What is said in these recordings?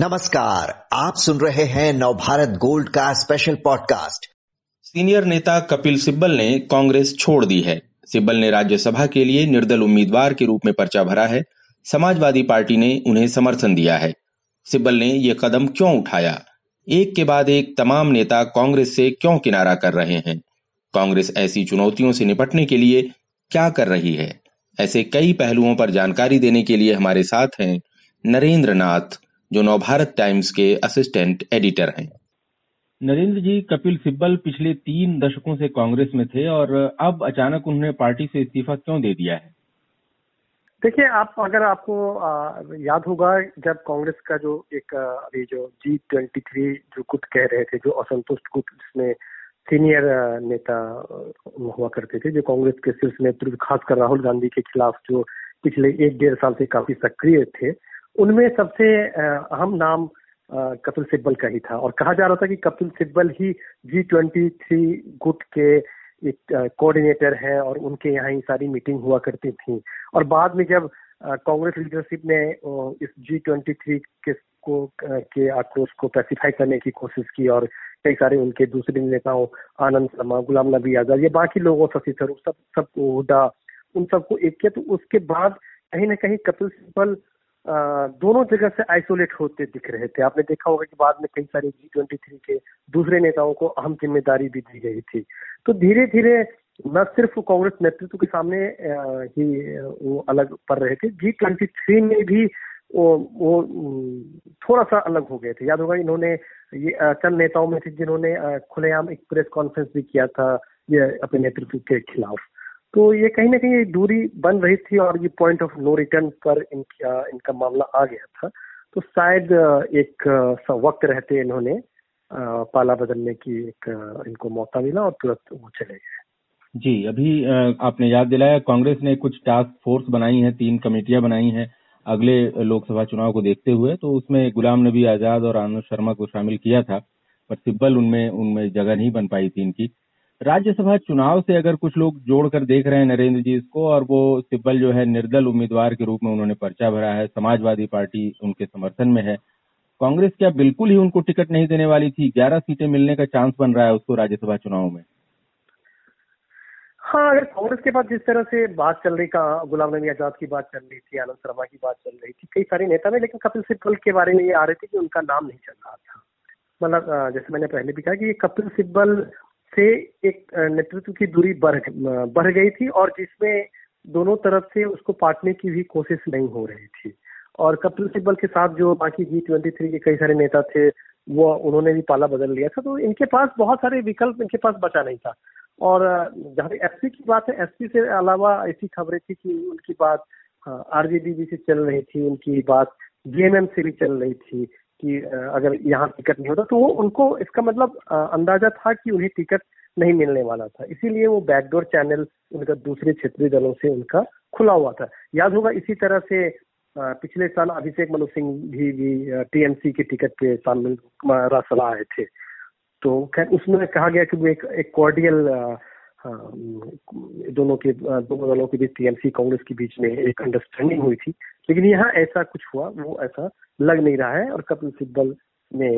नमस्कार, आप सुन रहे हैं नवभारत गोल्ड का स्पेशल पॉडकास्ट सीनियर नेता कपिल सिब्बल ने कांग्रेस छोड़ दी है। सिब्बल ने राज्यसभा के लिए निर्दल उम्मीदवार के रूप में पर्चा भरा है। समाजवादी पार्टी ने उन्हें समर्थन दिया है। सिब्बल ने यह कदम क्यों उठाया? एक के बाद एक तमाम नेता कांग्रेस से क्यों किनारा कर रहे हैं? कांग्रेस ऐसी चुनौतियों से निपटने के लिए क्या कर रही है? ऐसे कई पहलुओं पर जानकारी देने के लिए हमारे साथ हैं नरेंद्र नाथ जो नवभारत टाइम्स के असिस्टेंट एडिटर हैं। नरेंद्र जी कपिल सिब्बल पिछले तीन दशकों से कांग्रेस में थे और अब अचानक उन्होंने पार्टी से इस्तीफा क्यों दे दिया है? देखिए आप अगर आपको आ, याद होगा जब कांग्रेस का जो एक अभी जो जी ट्वेंटी थ्री जो गुट कह रहे थे जो असंतुष्ट गुट जिसमें सीनियर नेता हुआ करते थे जो कांग्रेस के शीर्ष नेतृत्व खासकर राहुल गांधी के खिलाफ जो पिछले एक डेढ़ साल से काफ़ी सक्रिय थे उनमें सबसे अहम नाम कपिल सिब्बल का ही था। और कहा जा रहा था कि कपिल सिब्बल ही जी ट्वेंटी थ्री गुट के एक कोऑर्डिनेटर है और उनके यहाँ ही सारी मीटिंग हुआ करती थी। और बाद में जब कांग्रेस लीडरशिप ने इस जी ट्वेंटी थ्री के को के आक्रोश को पैसिफाई करने की कोशिश की और कई सारे उनके दूसरे नेताओं, आनंद शर्मा, गुलाम नबी आज़ाद, ये बाकी लोगों, शशि थरूर, सब सब हुडा, उन सबको एक किया। तो उसके बाद कहीं ना कहीं कपिल सिब्बल दोनों जगह से आइसोलेट होते दिख रहे थे। आपने देखा होगा कि बाद में कई सारे जी ट्वेंटी थ्री के दूसरे नेताओं को अहम ज़िम्मेदारी भी दी गई थी। तो धीरे धीरे न सिर्फ़ कांग्रेस नेतृत्व के सामने ही वो अलग पड़ रहे थे। जी ट्वेंटी थ्री में भी वो वो थोड़ा सा अलग हो गए थे। याद होगा इन्होंने ये चंद नेताओं में थे जिन्होंने खुलेआम एक प्रेस कॉन्फ्रेंस भी किया था, ये अपने नेतृत्व के खिलाफ। तो ये कहीं ना कहीं दूरी बन रही थी और ये पॉइंट ऑफ़ नो रिटर्न पर इनका इनका मामला आ गया था। तो शायद एक वक्त रहते इन्होंने पाला बदलने की एक इनको मौका मिला और तुरंत वो चले गए। जी, अभी आपने याद दिलाया, कांग्रेस ने कुछ टास्क फोर्स बनाई है, तीन कमेटियाँ बनाई हैं, अगले लोकसभा चुनाव को देखते हुए तो उसमें गुलाम नबी आज़ाद और आनंद शर्मा को शामिल किया था, पर सिब्बल उनमें उनमें जगह नहीं बन पाई थी इनकी। राज्यसभा चुनाव से अगर कुछ लोग जोड़कर देख रहे हैं नरेंद्र जी इसको, और वो सिब्बल जो है निर्दल उम्मीदवार के रूप में उन्होंने पर्चा भरा है, समाजवादी पार्टी उनके समर्थन में है, कांग्रेस क्या बिल्कुल ही उनको टिकट नहीं देने वाली थी? ग्यारह सीटें मिलने का चांस बन रहा है उसको राज्यसभा चुनाव में। हाँ अगर कांग्रेस के पास जिस तरह से बात चल रही का, गुलाम नबी आज़ाद की बात चल रही थी, आनंद शर्मा की बात चल रही थी, कई सारे नेता में लेकिन कपिल सिब्बल के बारे में ये आ रहे थे कि उनका नाम नहीं चल रहा था। मतलब जैसे मैंने पहले भी कहा कि कपिल सिब्बल से एक नेतृत्व की दूरी बढ़ बढ़ गई थी और जिसमें दोनों तरफ़ से उसको पाटने की भी कोशिश नहीं हो रही थी। और कपिल सिब्बल के साथ जो बाकी जी ट्वेंटी थ्री के कई सारे नेता थे, वो, उन्होंने भी पाला बदल लिया था। तो इनके पास बहुत सारे विकल्प इनके पास बचा नहीं था। और जहाँ एसपी की बात है, एसपी से अलावा ऐसी खबरें थी कि उनकी बात आरजेडी से चल रही थी, उनकी बात जीएमएम से भी चल रही थी। कि अगर यहाँ टिकट नहीं होता तो वो उनको इसका मतलब अंदाज़ा था कि उन्हें टिकट नहीं मिलने वाला था। इसीलिए वो बैकडोर चैनल उनका दूसरे क्षेत्रीय दलों से उनका खुला हुआ था। याद होगा इसी तरह से पिछले साल अभिषेक मनु सिंह भी, भी टीएमसी के टिकट पे शामिल राज्यसभा आए थे। तो खैर उसमें कहा गया कि वो एक एक कॉर्डियल दोनों के दोनों दलों के बीच टीएमसी कांग्रेस के बीच में एक अंडरस्टैंडिंग हुई थी। लेकिन यहाँ ऐसा कुछ हुआ, वो ऐसा लग नहीं रहा है और कपिल सिब्बल ने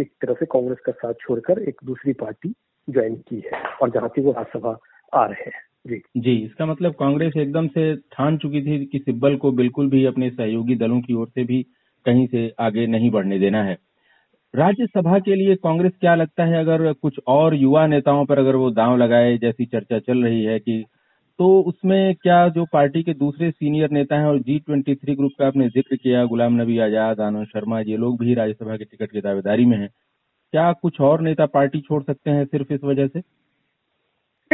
एक तरह से कांग्रेस का साथ छोड़कर एक दूसरी पार्टी ज्वाइन की है और जहाँ से वो राज्यसभा आ रहे हैं। जी। जी, इसका मतलब कांग्रेस एकदम से ठान चुकी थी कि सिब्बल को बिल्कुल भी अपने सहयोगी दलों की ओर से भी कहीं से आगे नहीं बढ़ने देना है। राज्यसभा के लिए कांग्रेस क्या लगता है? अगर कुछ और युवा नेताओं पर अगर वो दांव लगाए जैसी चर्चा चल रही है कि तो उसमें क्या जो पार्टी के दूसरे सीनियर नेता हैं और जी ट्वेंटी थ्री ग्रुप का आपने ज़िक्र किया गुलाम नबी आज़ाद आनंद शर्मा ये लोग भी राज्यसभा के टिकट की दावेदारी में हैं। क्या कुछ और नेता पार्टी छोड़ सकते हैं सिर्फ़ इस वजह से?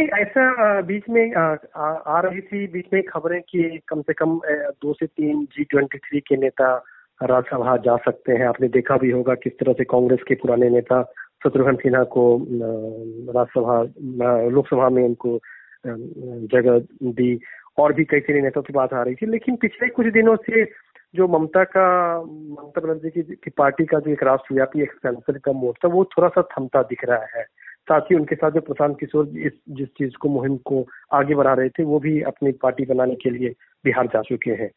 ऐसा बीच में आ, आ, आ रही थी बीच में खबरें कि कम से कम दो से तीन जी ट्वेंटी थ्री के नेता राज्यसभा जा सकते हैं। आपने देखा भी होगा किस तरह से कांग्रेस के पुराने नेता शत्रुघ्न सिन्हा को राज्यसभा लोकसभा में उनको जगह दी। और भी कई सारे नेताओं की बात आ रही थी। लेकिन पिछले कुछ दिनों से जो ममता का ममता बनर्जी की, की पार्टी का जो एक राष्ट्रव्यापी एक्सपेंशन का मोड था वो थोड़ा सा थमता दिख रहा है। साथ ही उनके साथ जो प्रशांत किशोर इस जिस चीज़ को मुहिम को आगे बढ़ा रहे थे वो भी अपनी पार्टी बनाने के लिए बिहार जा चुके हैं।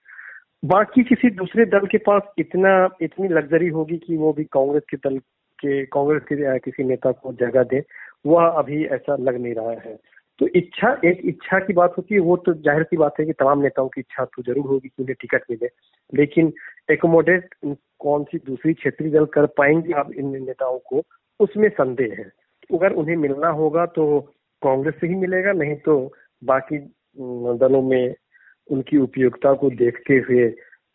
बाकी किसी दूसरे दल के पास इतना, इतनी लग्जरी होगी कि वो भी कांग्रेस के दल के, कांग्रेस के किसी नेता को जगह दे, वह अभी ऐसा लग नहीं रहा है। तो इच्छा, एक इच्छा की बात होती है, वो तो ज़ाहिर सी बात है कि तमाम नेताओं की इच्छा तो ज़रूर होगी कि उन्हें टिकट मिले, लेकिन एकोमोडेट कौन सी दूसरी क्षेत्रीय दल कर पाएँगे आप इन नेताओं को, उसमें संदेह है। अगर उन्हें मिलना होगा तो कांग्रेस से ही मिलेगा, नहीं तो बाकी दलों में उनकी उपयोगिता को देखते हुए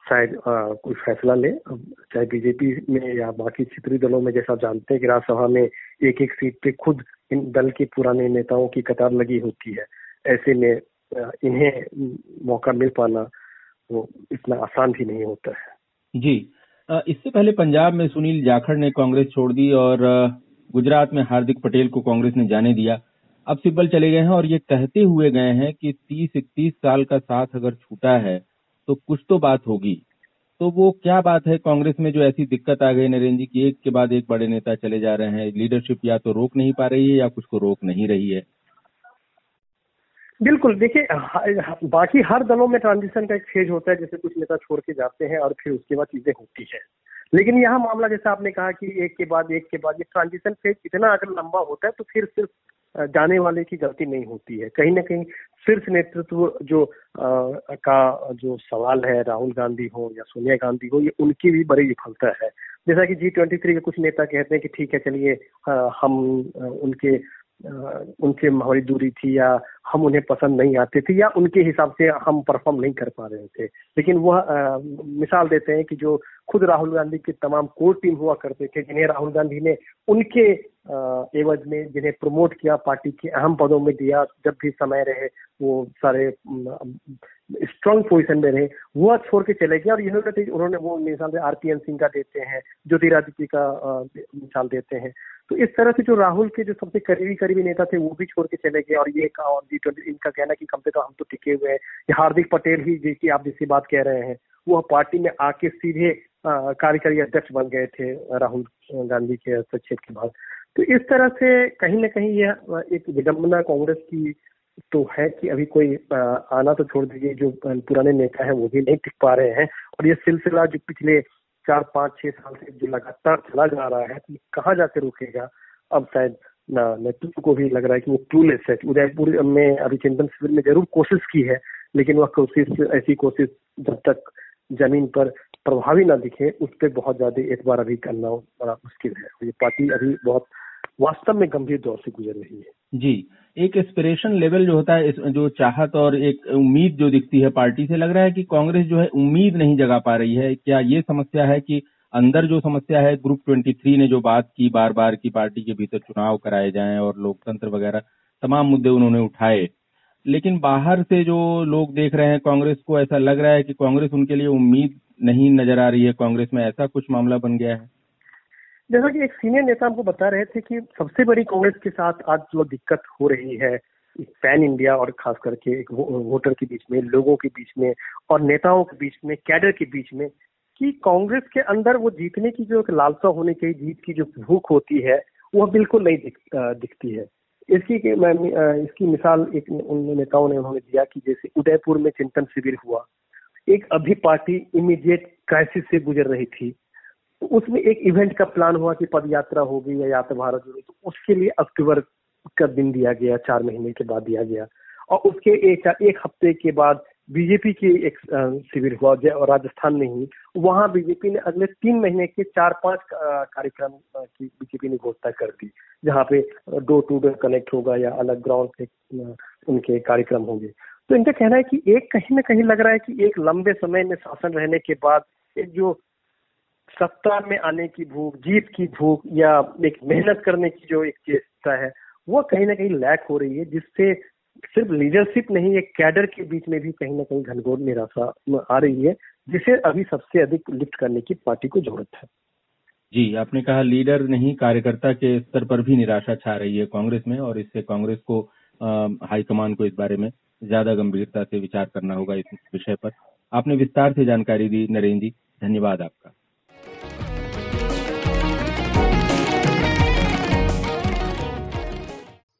शायद कोई फैसला ले। चाहे बीजेपी में या बाकी क्षेत्रीय दलों में, जैसा जानते हैं कि राज्यसभा में एक एक सीट पे खुद इन दल के पुराने नेताओं की कतार लगी होती है। ऐसे में इन्हें मौका मिल पाना वो इतना आसान भी नहीं होता है। जी। इससे पहले पंजाब में सुनील जाखड़ ने कांग्रेस छोड़ दी और गुजरात में हार्दिक पटेल को कांग्रेस ने जाने दिया। अब सिब्बल चले गए हैं और ये कहते हुए गए हैं कि तीस इकतीस साल का साथ अगर छूटा है तो कुछ तो बात होगी। तो वो क्या बात है? कांग्रेस में जो ऐसी दिक्कत आ गई नरेंद्र जी की, एक के बाद एक बड़े नेता चले जा रहे हैं। लीडरशिप या तो रोक नहीं पा रही है या कुछ को रोक नहीं रही है। बिल्कुल, देखिए, बाकी हर दलों में ट्रांजिशन का एक फ़ेज़ होता है, जैसे कुछ नेता छोड़ के जाते हैं और फिर उसके बाद चीज़ें होती है। लेकिन यहाँ मामला जैसा आपने कहा कि एक के बाद एक के बाद ये ट्रांजिशन फ़ेज़ इतना अगर लंबा होता है तो फिर सिर्फ़ जाने वाले की गलती नहीं होती है। कहीं ना कहीं शीर्ष नेतृत्व जो आ, का जो सवाल है राहुल गांधी हो या सोनिया गांधी हो ये उनकी भी बड़ी विफलता है। जैसा कि जी ट्वेंटी थ्री के कुछ नेता कहते हैं कि ठीक है चलिए हम उनके उनसे हमारी दूरी थी या हम उन्हें पसंद नहीं आते थे या उनके हिसाब से हम परफॉर्म नहीं कर पा रहे थे। लेकिन वह मिसाल देते हैं कि जो खुद राहुल गांधी की तमाम कोर टीम हुआ करते थे, जिन्हें राहुल गांधी ने उनके एवज में जिन्हें प्रमोट किया पार्टी के अहम पदों में दिया, जब भी समय रहे, वो सारे स्ट्रांग पोजीशन में रहे, वह छोड़ के चले गए। और यह उन्होंने वो मिसाल आरपीएन सिंह का देते हैं, ज्योतिरादित्य का मिसाल देते हैं। तो इस तरह से जो राहुल के जो सबसे करीबी करीबी नेता थे, वो भी छोड़ के चले गए। और ये और जी ट्वेंटी इनका कहना कि कम से कम हम तो टिके हुए हैं। हार्दिक पटेल ही जिसकी आप जिसकी बात कह रहे हैं, वो पार्टी में आके सीधे कार्यकारी अध्यक्ष बन गए थे राहुल गांधी के हस्तक्षेप के बाद। तो इस तरह से कहीं ना कहीं यह एक विडम्बना कांग्रेस की तो है कि अभी कोई आना तो छोड़ दीजिए, जो पुराने नेता है वो भी नहीं टिक पा रहे हैं। और ये सिलसिला जो पिछले चार, पाँच, छह साल से जो लगातार चला जा रहा है तो कहाँ जाकर रुकेगा? अब शायद नेतृत्व को भी लग रहा है कि वो टूलेस है। उदयपुर में अभी चिंतन शिविर ने ज़रूर कोशिश की है, लेकिन वह कोशिश, ऐसी कोशिश जब तक ज़मीन पर प्रभावी ना दिखे, उस पर बहुत ज़्यादा एतबार अभी करना बड़ा मुश्किल है। ये पार्टी अभी बहुत वास्तव में गंभीर दौर से गुजर रही है। जी, एक एस्पिरेशन लेवल जो होता है जो चाहत और एक उम्मीद जो दिखती है पार्टी से, लग रहा है कि कांग्रेस जो है उम्मीद नहीं जगा पा रही है। क्या ये समस्या है कि अंदर जो समस्या है ग्रुप 23 ने जो बात की बार बार की पार्टी के भीतर चुनाव कराए जाएँ और लोकतंत्र वगैरह तमाम मुद्दे उन्होंने उठाए। लेकिन बाहर से जो लोग देख रहे हैं कांग्रेस को, ऐसा लग रहा है कि कांग्रेस उनके लिए उम्मीद नहीं नज़र आ रही है। कांग्रेस में ऐसा कुछ मामला बन गया है। जैसा कि एक सीनियर नेता हमको बता रहे थे कि सबसे बड़ी कांग्रेस के साथ आज जो दिक्कत हो रही है पैन इंडिया और खास करके एक वोटर के बीच में लोगों के बीच में और नेताओं के बीच में कैडर के बीच में कि कांग्रेस के अंदर वो जीतने की जो एक लालसा होनी चाहिए जीत की जो भूख होती है वो बिल्कुल नहीं दिख, दिखती है। इसकी इसकी मिसाल एक उन नेताओं ने उन्होंने दिया कि जैसे उदयपुर में चिंतन शिविर हुआ एक अभी पार्टी इमीडिएट क्राइसिस से गुजर रही थी तो उसमें एक इवेंट का प्लान हुआ कि पद यात्रा होगी या यात्रा भारत होगी तो उसके लिए अक्टूबर का दिन दिया गया, चार महीने के बाद दिया गया। और उसके एक एक हफ़्ते के बाद बीजेपी की एक शिविर हुआ और राजस्थान में ही। वहाँ बीजेपी ने अगले तीन महीने के चार, पाँच कार्यक्रम की बीजेपी ने घोषणा कर दी, जहाँ पे डोर टू डोर कनेक्ट होगा या अलग ग्राउंड पे उनके कार्यक्रम होंगे। तो इनका कहना है कि एक कहीं ना कहीं लग रहा है कि एक लंबे समय में शासन रहने के बाद, एक जो सत्ता में आने की भूख, जीत की भूख या एक मेहनत करने की जो एक चेष्टा है, वो कहीं ना कहीं लैक हो रही है, जिससे सिर्फ़ लीडरशिप नहीं, एक कैडर के बीच में भी कहीं ना कहीं घनघोर निराशा आ रही है, जिसे अभी सबसे अधिक लिफ्ट करने की पार्टी को ज़रूरत है। जी, आपने कहा लीडर नहीं, कार्यकर्ता के स्तर पर भी निराशा छा रही है कांग्रेस में, और इससे कांग्रेस को हाईकमान को इस बारे में ज़्यादा गंभीरता से विचार करना होगा इस विषय पर। आपने विस्तार से जानकारी दी, नरेंद्र जी, धन्यवाद आपका।